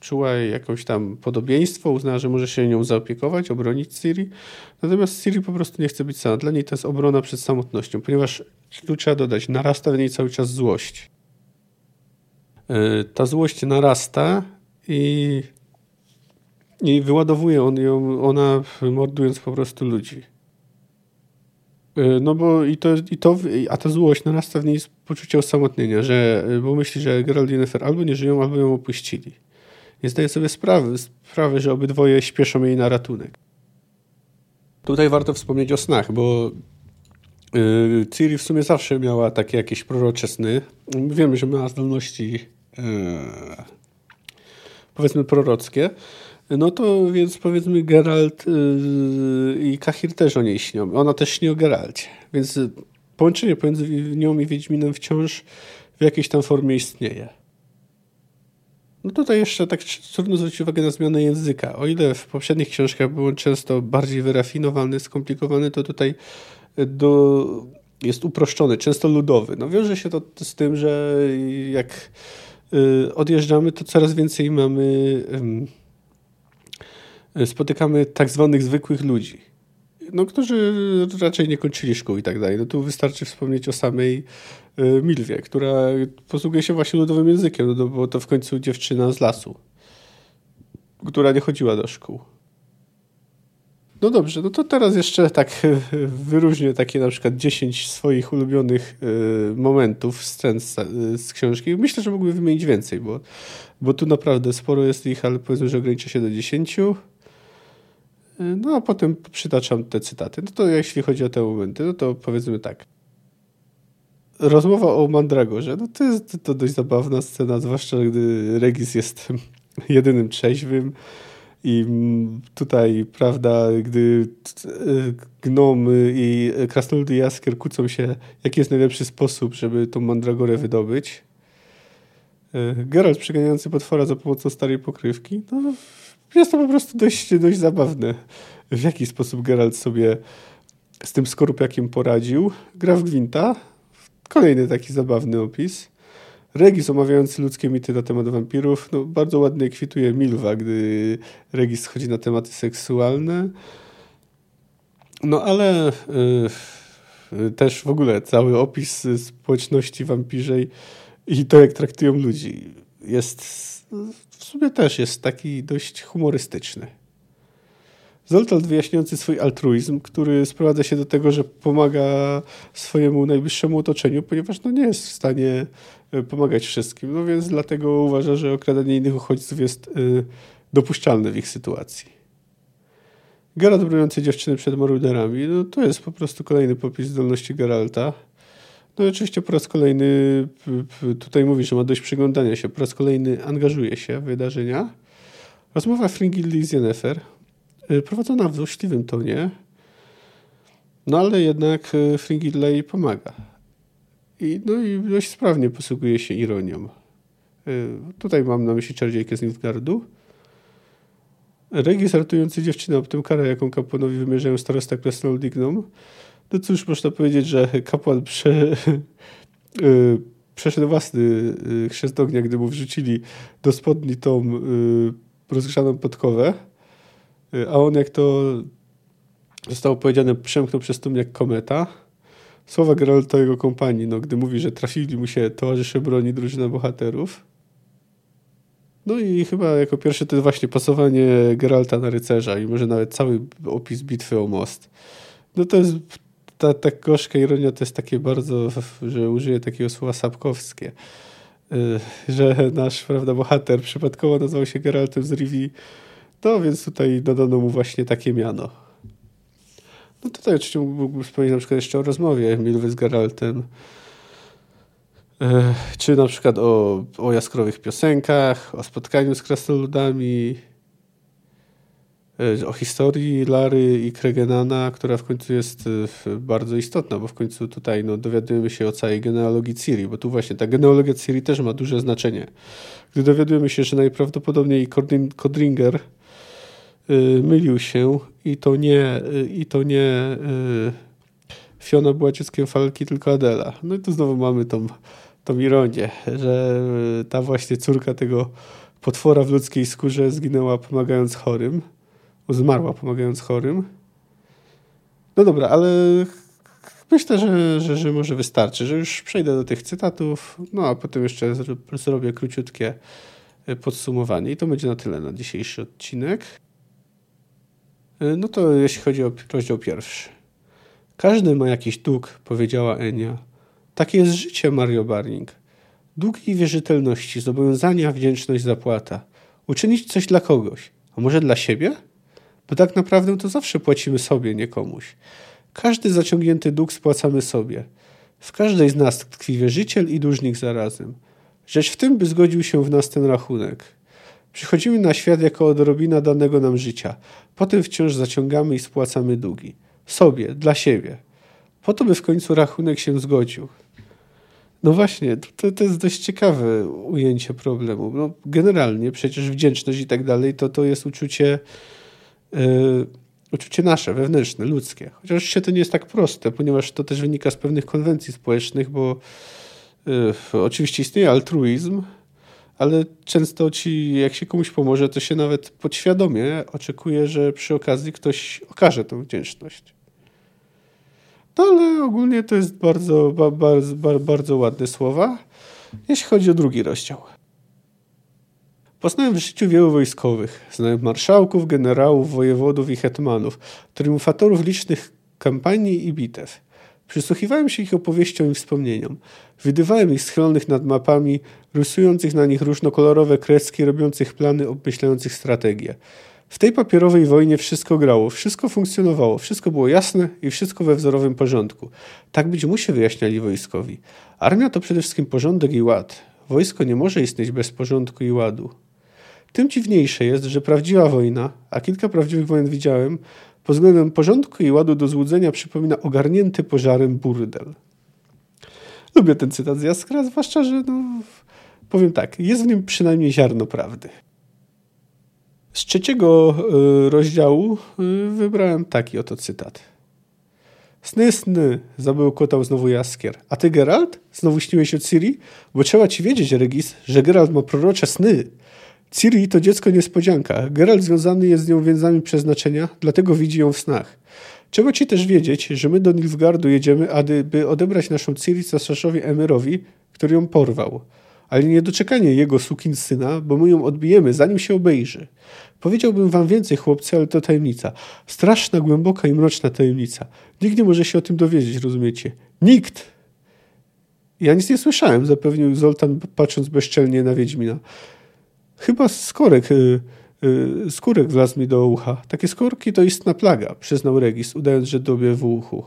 czuła jakąś tam podobieństwo, uznała, że może się nią zaopiekować, obronić Siri. Natomiast Siri po prostu nie chce być sama. Dla niej to jest obrona przed samotnością, ponieważ tu trzeba dodać, narasta w niej cały czas złość. E, ta złość narasta i, i wyładowuje on ją, ona mordując po prostu ludzi. E, no bo i to, i to, a ta złość narasta w niej z poczucia osamotnienia, że, bo myśli, że Geralt i Yennefer albo nie żyją, albo ją opuścili nie zdaje sobie sprawy, sprawy, że obydwoje śpieszą jej na ratunek. Tutaj warto wspomnieć o snach, bo yy, Ciri w sumie zawsze miała takie jakieś prorocze sny. Wiemy, że miała zdolności yy, powiedzmy prorockie. No to więc powiedzmy Geralt yy, i Kahir też o niej śnią. Ona też śni o Geralcie. Więc połączenie pomiędzy nią i Wiedźminem wciąż w jakiejś tam formie istnieje. No tutaj jeszcze tak trudno zwrócić uwagę na zmianę języka. O ile w poprzednich książkach był on często bardziej wyrafinowany, skomplikowany, to tutaj do, jest uproszczony, często ludowy. No wiąże się to z tym, że jak odjeżdżamy, to coraz więcej mamy, spotykamy tak zwanych zwykłych ludzi, no, którzy raczej nie kończyli szkół i tak dalej. No tu wystarczy wspomnieć o samej Milwie, która posługuje się właśnie ludowym językiem, no, bo to w końcu dziewczyna z lasu, która nie chodziła do szkół. No dobrze, no to teraz jeszcze tak wyróżnię takie na przykład 10 swoich ulubionych y, momentów, scen z, z książki. Myślę, że mógłbym wymienić więcej, bo, bo tu naprawdę sporo jest ich, ale powiedzmy, że ograniczę się do 10. Y, no a potem przytaczam te cytaty. No to jeśli chodzi o te momenty, no to powiedzmy tak. Rozmowa o Mandragorze, no to jest to dość zabawna scena, zwłaszcza gdy Regis jest jedynym trzeźwym i tutaj, prawda, gdy gnomy i krasnoludy jaskier kłócą się, jaki jest najlepszy sposób, żeby tą mandragorę wydobyć. E, Geralt przeganiający potwora za pomocą starej pokrywki. No, jest to po prostu dość, dość zabawne, w jaki sposób Geralt sobie z tym skorupiakiem poradził. Gra w Gwinta. Kolejny taki zabawny opis. Regis omawiający ludzkie mity na temat wampirów, no, bardzo ładnie kwituje Milwa, gdy Regis schodzi na tematy seksualne. No ale y, też w ogóle cały opis społeczności wampirzej i to, jak traktują ludzi, jest w sumie też jest taki dość humorystyczny. Zoltan wyjaśniający swój altruizm, który sprowadza się do tego, że pomaga swojemu najbliższemu otoczeniu, ponieważ no, nie jest w stanie e, pomagać wszystkim. No więc dlatego uważa, że okradanie innych uchodźców jest y, dopuszczalne w ich sytuacji. Geralt broniący dziewczyny przed maruderami, no to jest po prostu kolejny popis zdolności Geralta. No oczywiście po raz kolejny tutaj mówi, że ma dość przyglądania się, po raz kolejny angażuje się w wydarzenia. Rozmowa Fringilli z Yennefer, Y, prowadzona w złośliwym tonie, no ale jednak y, Fringilley pomaga. I, no i dość sprawnie posługuje się ironią. Y, tutaj mam na myśli czarodziejkę z Nilfgaardu. Regis ratujący dziewczynę, tym karę, jaką kapłanowi wymierzają starosta Krasnoldignom. No cóż, można powiedzieć, że kapłan prze, przeszedł własny chrzest ognia, gdy mu wrzucili do spodni tą rozgrzaną podkowę. Y, a on, jak to zostało powiedziane, przemknął przez tłum jak kometa. Słowa Geralta jego kompanii, no, gdy mówi, że trafili mu się towarzysze broni drużyna bohaterów. No i chyba jako pierwsze to jest właśnie pasowanie Geralta na rycerza i może nawet cały opis bitwy o most. No to jest ta, ta gorzka ironia to jest takie bardzo, że użyję takiego słowa sapkowskie, y, że nasz prawda, bohater przypadkowo nazywał się Geraltem z Rivii no więc tutaj dodano mu właśnie takie miano. No tutaj oczywiście mógłbym wspomnieć na przykład jeszcze o rozmowie Milwy z Geraltem, e, czy na przykład o, o jaskrowych piosenkach, o spotkaniu z krasnoludami, o historii Lary i Kregenana, która w końcu jest e, bardzo istotna, bo w końcu tutaj no, dowiadujemy się o całej genealogii Ciri, bo tu właśnie ta genealogia Ciri też ma duże znaczenie. Gdy dowiadujemy się, że najprawdopodobniej Codringer Y, mylił się i to nie, y, i to nie y, Fiona była dzieckiem Falki, tylko Adela. No i tu znowu mamy tą, tą ironię, że ta właśnie córka tego potwora w ludzkiej skórze zginęła pomagając chorym, zmarła pomagając chorym. No dobra, ale myślę, że, że, że może wystarczy, że już przejdę do tych cytatów, no a potem jeszcze zrobię króciutkie podsumowanie i to będzie na tyle na dzisiejszy odcinek. E, no to jeśli chodzi o rozdział pierwszy. Każdy ma jakiś dług, powiedziała Enia. Takie jest życie, Mario Barning. Długi wierzytelności, zobowiązania, wdzięczność, zapłata. Uczynić coś dla kogoś. A może dla siebie? Bo tak naprawdę to zawsze płacimy sobie, nie komuś. Każdy zaciągnięty dług spłacamy sobie. W każdej z nas tkwi wierzyciel i dłużnik zarazem. Rzecz w tym, by zgodził się w nas ten rachunek. Przychodzimy na świat jako odrobina danego nam życia. Potem wciąż zaciągamy i spłacamy długi. Sobie, dla siebie. Po to, by w końcu rachunek się zgodził. No właśnie, to, to jest dość ciekawe ujęcie problemu. No, generalnie przecież wdzięczność i tak dalej, to, to jest uczucie, uczucie nasze, wewnętrzne, ludzkie. Chociaż się to nie jest tak proste, ponieważ to też wynika z pewnych konwencji społecznych, bo yy, oczywiście istnieje altruizm, ale często ci, jak się komuś pomoże, to się nawet podświadomie oczekuje, że przy okazji ktoś okaże tę wdzięczność. No ale ogólnie to jest bardzo, bardzo, bardzo ładne słowa, jeśli chodzi o drugi rozdział. Poznałem w życiu wielu wojskowych, znałem marszałków, generałów, wojewodów i hetmanów, triumfatorów licznych kampanii i bitew. Przysłuchiwałem się ich opowieściom i wspomnieniom. Widywałem ich schylonych nad mapami, rysujących na nich różnokolorowe kreski, robiących plany, obmyślających strategie. W tej papierowej wojnie wszystko grało, wszystko funkcjonowało, wszystko było jasne i wszystko we wzorowym porządku. Tak być musi, wyjaśniali wojskowi. Armia to przede wszystkim porządek i ład. Wojsko nie może istnieć bez porządku i ładu. Tym dziwniejsze jest, że prawdziwa wojna, a kilka prawdziwych wojen widziałem, pod względem porządku i ładu do złudzenia przypomina ogarnięty pożarem burdel. Lubię ten cytat z Jaskra, zwłaszcza, że no, powiem tak, jest w nim przynajmniej ziarno prawdy. Z trzeciego y, rozdziału y, wybrałem taki oto cytat. Sny, sny, zabełkotał znowu Jaskier. A ty, Geralt? Znowu śniłeś o Ciri? Bo trzeba ci wiedzieć, Regis, że Geralt ma prorocze sny. Ciri to dziecko niespodzianka. Geralt związany jest z nią więzami przeznaczenia, dlatego widzi ją w snach. Trzeba ci też wiedzieć, że my do Nilfgardu jedziemy, aby odebrać naszą Ciri cesarzowi Emerowi, który ją porwał. Ale nie doczekanie jego sukin syna, bo my ją odbijemy, zanim się obejrzy. Powiedziałbym wam więcej, chłopcy, ale to tajemnica. Straszna, głęboka i mroczna tajemnica. Nikt nie może się o tym dowiedzieć, rozumiecie? Nikt! Ja nic nie słyszałem, zapewnił Zoltan, patrząc bezczelnie na Wiedźmina. Chyba skorek, y, y, skórek wlazł mi do ucha. Takie skórki to istna plaga, przyznał Regis, udając, że dobie w uchu.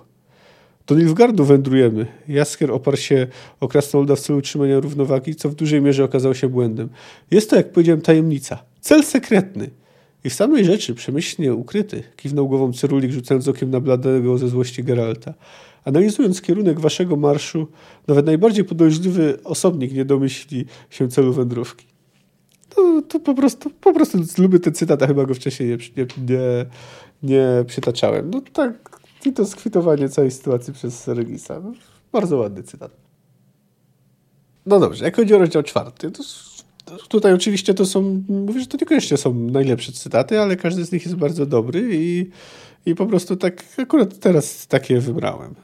Do Nilfgardu wędrujemy. Jaskier oparł się o krasnolda w celu utrzymania równowagi, co w dużej mierze okazało się błędem. Jest to, jak powiedziałem, tajemnica. Cel sekretny. I w samej rzeczy, przemyślnie ukryty, kiwnął głową Cyrulik, rzucając okiem na bladego ze złości Geralta. Analizując kierunek waszego marszu, nawet najbardziej podejrzliwy osobnik nie domyśli się celu wędrówki. To, to po, prostu, po prostu lubię ten cytat, a chyba go wcześniej nie, nie, nie, nie przytaczałem. No tak, i to skwitowanie całej sytuacji przez Regisa. No, bardzo ładny cytat. No dobrze, jak chodzi o rozdział czwarty, to tutaj oczywiście to są, mówię, że to niekoniecznie są najlepsze cytaty, ale każdy z nich jest bardzo dobry i, i po prostu tak, akurat teraz takie wybrałem.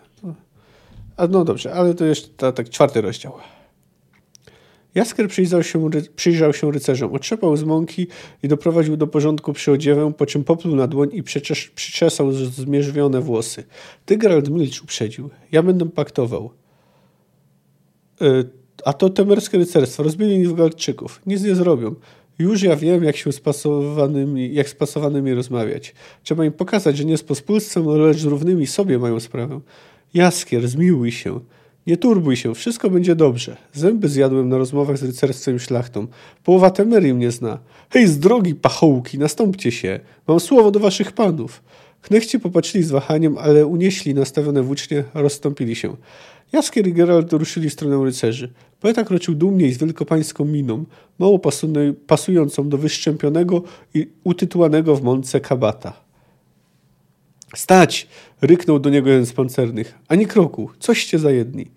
A no dobrze, ale to jeszcze ta, tak czwarty rozdział. Jaskier przyjrzał się, przyjrzał się rycerzom, otrzepał z mąki i doprowadził do porządku przyodziewę, po czym popluł na dłoń i przyczesał zmierzwione włosy. Ty, Geralt, milcz, uprzedził. Ja będę paktował. Yy, a to temerskie rycerstwo. Rozbili Nilfgaardczyków. Nic nie zrobią. Już ja wiem, jak się spasowanymi, jak z pasowanymi rozmawiać. Trzeba im pokazać, że nie z pospólstwem, lecz z równymi sobie mają sprawę. Jaskier, zmiłuj się. Nie turbuj się, wszystko będzie dobrze. Zęby zjadłem na rozmowach z rycerstwem szlachtą. Połowa Temerii mnie zna. Hej, z drogi, pachołki, nastąpcie się. Mam słowo do waszych panów. Knechci popatrzyli z wahaniem, ale unieśli nastawione włócznie, rozstąpili się. Jaskier i Geralt ruszyli w stronę rycerzy. Poeta kroczył dumnie z wielkopańską miną, mało pasującą do wyszczępionego i utytułanego w mące kabata. Stać! ryknął do niego jeden z pancernych. Ani kroku, coście za jedni.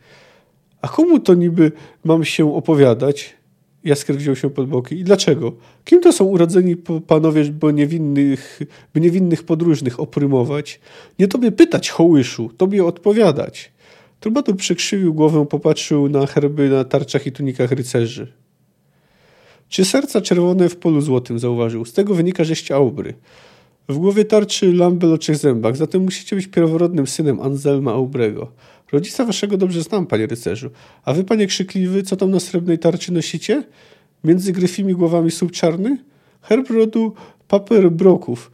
A komu to niby mam się opowiadać? Jaskier wziął się pod boki. I dlaczego? Kim to są urodzeni panowie, by niewinnych, by niewinnych podróżnych oprymować? Nie tobie pytać, hołyszu, tobie odpowiadać. Trubadur przekrzywił głowę, popatrzył na herby na tarczach i tunikach rycerzy. Czy serca czerwone w polu złotym, zauważył. Z tego wynika, żeście aubry. W głowie tarczy lambel o trzech zębach, zatem musicie być pierworodnym synem Anselma Aubrego. Rodzica waszego dobrze znam, panie rycerzu. A wy, panie krzykliwy, co tam na srebrnej tarczy nosicie? Między gryfimi głowami słup czarny? Herb rodu paper broków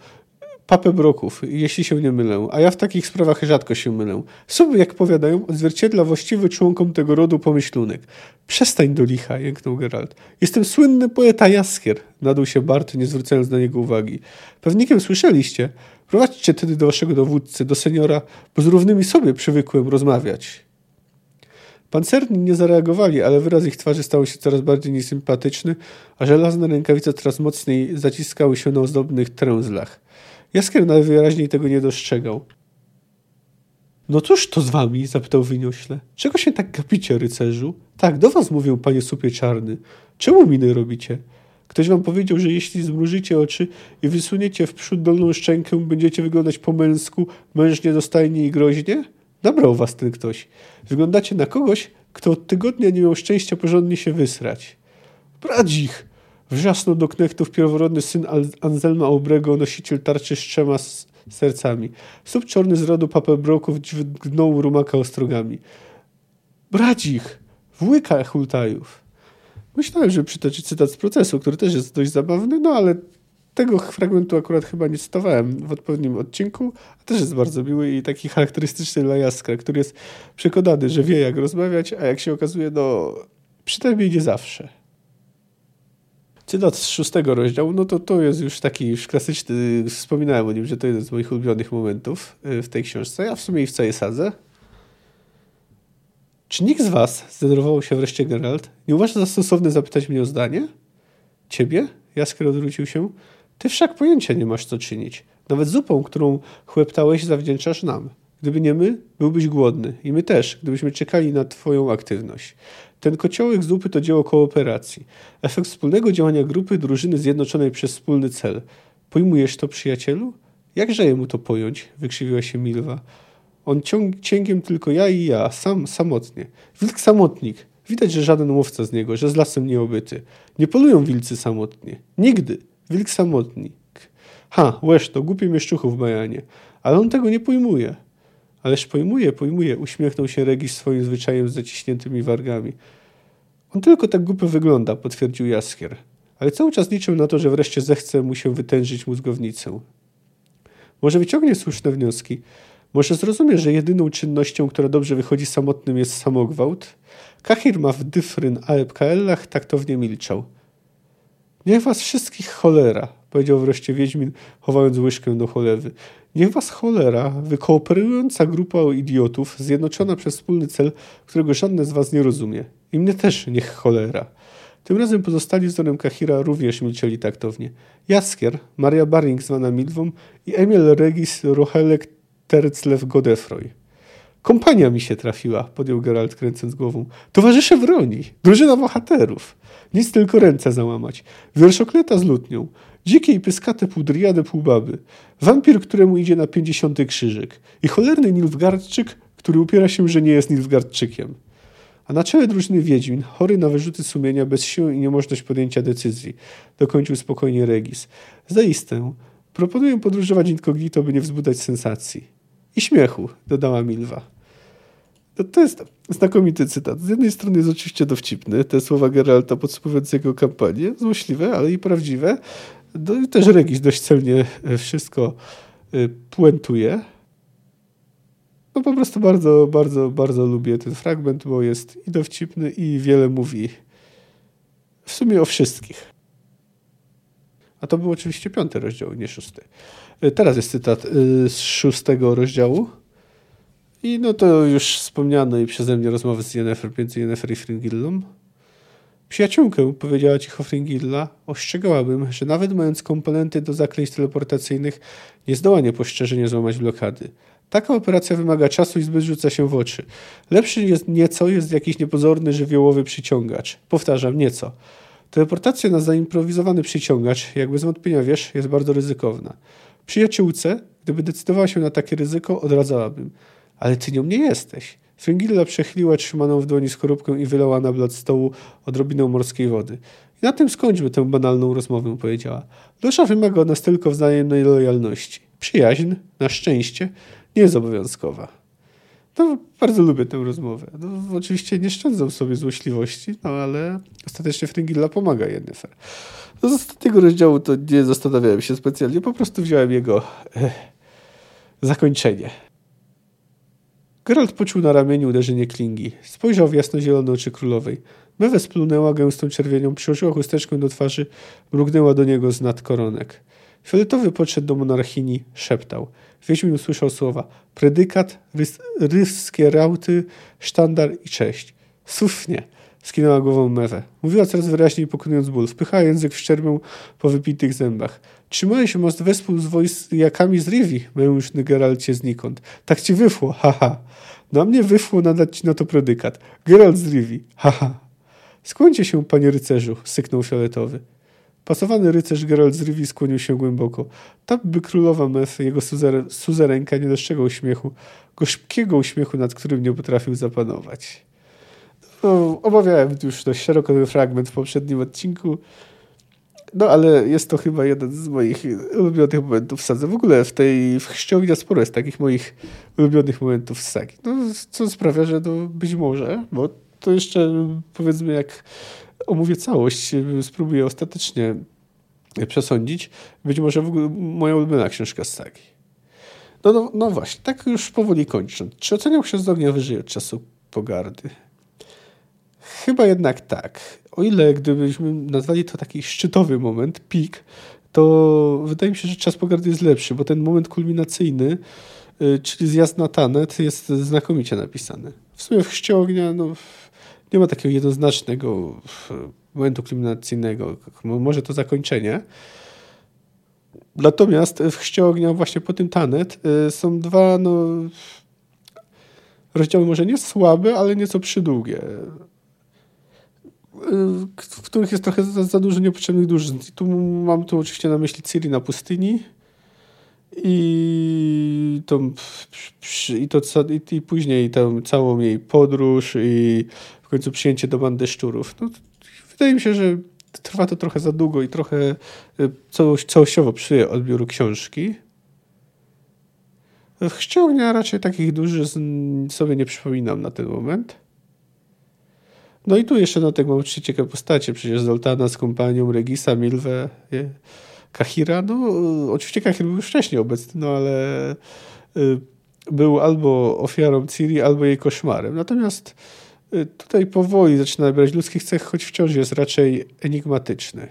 papę broków, jeśli się nie mylę, a ja w takich sprawach rzadko się mylę. Sobie, jak powiadają, odzwierciedla właściwy członkom tego rodu pomyślunek. Przestań do licha, jęknął Geralt. Jestem słynny poeta Jaskier, nadał się Bart, nie zwracając na niego uwagi. Pewnikiem słyszeliście? Prowadźcie tedy do waszego dowódcy, do seniora, bo z równymi sobie przywykłem rozmawiać. Pancerni nie zareagowali, ale wyraz ich twarzy stał się coraz bardziej niesympatyczny, a żelazne rękawice coraz mocniej zaciskały się na ozdobnych tręzlach. Jaskier najwyraźniej tego nie dostrzegał. No cóż to z wami? zapytał wyniośle. Czego się tak gapicie, rycerzu? Tak, do was mówię, panie supie czarny. Czemu miny robicie? Ktoś wam powiedział, że jeśli zmrużycie oczy i wysuniecie w przód dolną szczękę, będziecie wyglądać po męsku, mężnie, dostajnie i groźnie? Nabrał was ten ktoś. Wyglądacie na kogoś, kto od tygodnia nie miał szczęścia porządnie się wysrać. Bradzik! Wrzasnął do knechtów pierworodny syn Anselma Obrego, nosiciel tarczy z trzema sercami. Sub czarny z rodu papelbroków dźwignął rumaka ostrogami. Bradzich! Włyka hultajów! Myślałem, że przytoczyć cytat z procesu, który też jest dość zabawny, no ale tego fragmentu akurat chyba nie cytowałem w odpowiednim odcinku, a też jest bardzo miły i taki charakterystyczny dla Jaskra, który jest przekonany, że wie jak rozmawiać, a jak się okazuje, no przynajmniej nie zawsze. Cytat z szóstego rozdziału, no to to jest już taki już klasyczny, wspominałem o nim, że to jeden z moich ulubionych momentów y, w tej książce, a w sumie i w całej sadze. Czy nikt z was, zdenerwował się wreszcie Geralt, nie uważa za stosowne zapytać mnie o zdanie? Ciebie? Jaskier odwrócił się. Ty wszak pojęcia nie masz co czynić. Nawet zupą, którą chłeptałeś, zawdzięczasz nam. Gdyby nie my, byłbyś głodny. I my też, gdybyśmy czekali na twoją aktywność. Ten kociołek zupy to dzieło kooperacji. Efekt wspólnego działania grupy drużyny zjednoczonej przez wspólny cel. Pojmujesz to, przyjacielu? Jakże jemu to pojąć? Wykrzywiła się Milwa. On ciąg, cięgiem tylko ja i ja, sam, samotnie. Wilk samotnik. Widać, że żaden łowca z niego, że z lasem nieobyty. Nie wilcy samotnie. Nigdy. Wilk samotnik. Ha, łeż to, głupie mieszczuchu w Bajanie. Ale on tego nie pojmuje. Ależ pojmuje, pojmuje, uśmiechnął się Regis swoim zwyczajem z zaciśniętymi wargami. On tylko tak głupio wygląda, potwierdził Jaskier. Ale cały czas liczył na to, że wreszcie zechce mu się wytężyć mózgownicę. Może wyciągnie słuszne wnioski. Może zrozumie, że jedyną czynnością, która dobrze wychodzi samotnym jest samogwałt? Kahir ma w dyfryn aepkaellach taktownie milczał. Niech was wszystkich cholera, powiedział wreszcie Wiedźmin, chowając łyżkę do cholewy. Niech was cholera, wykooperująca grupa idiotów, zjednoczona przez wspólny cel, którego żadne z was nie rozumie. I mnie też niech cholera. Tym razem pozostali z donem Kahira również milczeli taktownie. Jaskier, Maria Baring zwana Milwą i Emil Regis Rochelek Terclew Godefroy. Kompania mi się trafiła, podjął Geralt kręcąc głową. Towarzysze broni, drużyna bohaterów. Nic tylko ręce załamać. Wierszokleta z lutnią. Dzikie i pyskate półdriady półbaby. Wampir, któremu idzie na pięćdziesiąty krzyżyk. I cholerny Nilfgardczyk, który upiera się, że nie jest Nilfgardczykiem. A na czele drużyny Wiedźmin, chory na wyrzuty sumienia, bez siły i niemożność podjęcia decyzji, dokończył spokojnie Regis. Zaistę, proponuję podróżować incognito, by nie wzbudzać sensacji. I śmiechu, dodała Milwa. To, to jest znakomity cytat. Z jednej strony jest oczywiście dowcipny, te słowa Geralta podsumowujące jego kampanię, złośliwe, ale i prawdziwe. No, też Regis dość celnie e, wszystko e, puentuje. No po prostu bardzo, bardzo, bardzo lubię ten fragment, bo jest i dowcipny i wiele mówi w sumie o wszystkich. A to był oczywiście piąty rozdział, nie szósty. E, teraz jest cytat z szóstego rozdziału. I no to już wspomniano i przeze mnie rozmowy z Yennefer, między Yennefer i Fringillą. Przyjaciółkę, powiedziała cicho Fringilla, ostrzegałabym, że nawet mając komponenty do zaklęć teleportacyjnych, nie zdoła niepostrzeżenie złamać blokady. Taka operacja wymaga czasu i zbyt rzuca się w oczy. Lepszy jest nieco jest jakiś niepozorny żywiołowy przyciągacz. Powtarzam, nieco. Teleportacja na zaimprowizowany przyciągacz, jak bez wątpienia wiesz, jest bardzo ryzykowna. Przyjaciółce, gdyby decydowała się na takie ryzyko, odradzałabym ale ty nią nie jesteś. Fringilla przechyliła trzymaną w dłoni skorupkę i wylała na blat stołu odrobinę morskiej wody. I na tym skończmy tę banalną rozmowę, powiedziała. Dusza wymaga od nas tylko wzajemnej lojalności. Przyjaźń, na szczęście, nie jest obowiązkowa. No, bardzo lubię tę rozmowę. No, oczywiście nie szczędzą sobie złośliwości, no ale ostatecznie Fringilla pomaga Yennefer. No, z ostatniego rozdziału to nie zastanawiałem się specjalnie, po prostu wziąłem jego eh, zakończenie. Geralt poczuł na ramieniu uderzenie klingi. Spojrzał w jasno-zielone oczy królowej. Mewe splunęła gęstą czerwienią, przyłożyła chusteczkę do twarzy, mrugnęła do niego z nad koronek. Fioletowy podszedł do monarchini, szeptał. Wiedźmin usłyszał słowa predykat, rys, rauty, sztandar i cześć. Słusznie, Skinęła głową Mewę. Mówiła coraz wyraźniej, pokonując ból. Wpychała język w szczerbią po wypitych zębach. Trzymałeś most wespół z wojskami z Rivi, mężny Geralcie znikąd. Tak ci wyfło, haha. No a mnie wyfło nadać ci na to predykat. Geralt z Rivi, haha. Skłońcie się, panie rycerzu, syknął fioletowy. Pasowany rycerz Geralt z Rivi skłonił się głęboko. Tam by królowa Mef, jego suzer suzerenka, nie dostrzegał uśmiechu, gorzkiego uśmiechu, nad którym nie potrafił zapanować. No, omawiałem już dość szeroko ten fragment w poprzednim odcinku. No, ale jest to chyba jeden z moich ulubionych momentów w sadze. W ogóle w tej w Chrzciowinia sporo jest takich moich ulubionych momentów z sagi. No, co sprawia, że to być może, bo to jeszcze powiedzmy jak omówię całość, spróbuję ostatecznie przesądzić, być może w ogóle moja ulubiona książka z sagi. No, no, no właśnie, tak już powoli kończąc. Czy oceniał Ksiądz Ognia wyżej od czasu pogardy? Chyba jednak tak. O ile gdybyśmy nazwali to taki szczytowy moment, pik, to wydaje mi się, że czas pogardy jest lepszy, bo ten moment kulminacyjny, y, czyli zjazd na Tanet, jest znakomicie napisany. W sumie w Chrzcie Ognia no, nie ma takiego jednoznacznego momentu kulminacyjnego. Może to zakończenie. Natomiast w Chrzcie Ognia właśnie po tym Tanet y, są dwa no, rozdziały może nie słabe, ale nieco przydługie w których jest trochę za, za dużo niepotrzebnych drużyn. I tu mam tu oczywiście na myśli Ciri na pustyni i to, i, to, i, i później tę całą jej podróż i w końcu przyjęcie do bandy szczurów. No, wydaje mi się, że trwa to trochę za długo i trochę y, całościowo psuje odbioru książki. W Chrzciognia raczej takich dużych sobie nie przypominam na ten moment. No i tu jeszcze na tego mam trzy ciekawe postacie. Przecież Zoltana z kompanią, Regisa, Milwę, Kahira. No oczywiście Kahir był już wcześniej obecny, no ale y, był albo ofiarą Ciri, albo jej koszmarem. Natomiast y, tutaj powoli zaczyna nabierać ludzkich cech, choć wciąż jest raczej enigmatyczny.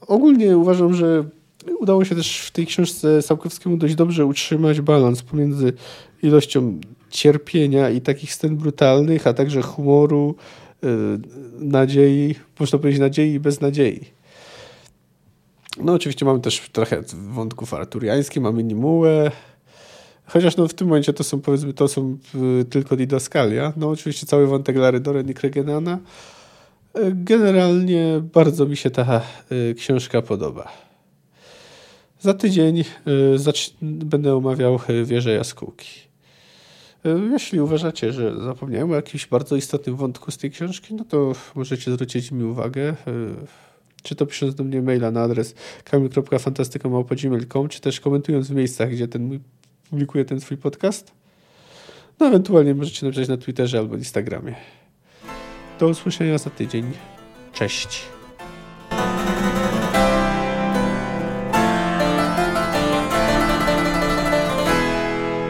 Ogólnie uważam, że udało się też w tej książce Sapkowskiemu dość dobrze utrzymać balans pomiędzy ilością cierpienia i takich scen brutalnych, a także humoru, y, nadziei, można powiedzieć nadziei i beznadziei. No oczywiście mamy też trochę wątków arturiańskich, mamy Nimułę, chociaż no w tym momencie to są powiedzmy to są y, tylko didaskalia. No oczywiście cały wątek Lary Doren i Kregenana. Y, generalnie bardzo mi się ta książka podoba. Za tydzień będę omawiał Wieżę Jaskółki. E, jeśli uważacie, że zapomniałem o jakimś bardzo istotnym wątku z tej książki, no to możecie zwrócić mi uwagę. E, czy to pisząc do mnie maila na adres kamil.fantastykomałpa.gmail.com, czy też komentując w miejscach, gdzie ten mój, publikuję ten swój podcast. No ewentualnie możecie napisać na Twitterze albo Instagramie. Do usłyszenia za tydzień. Cześć.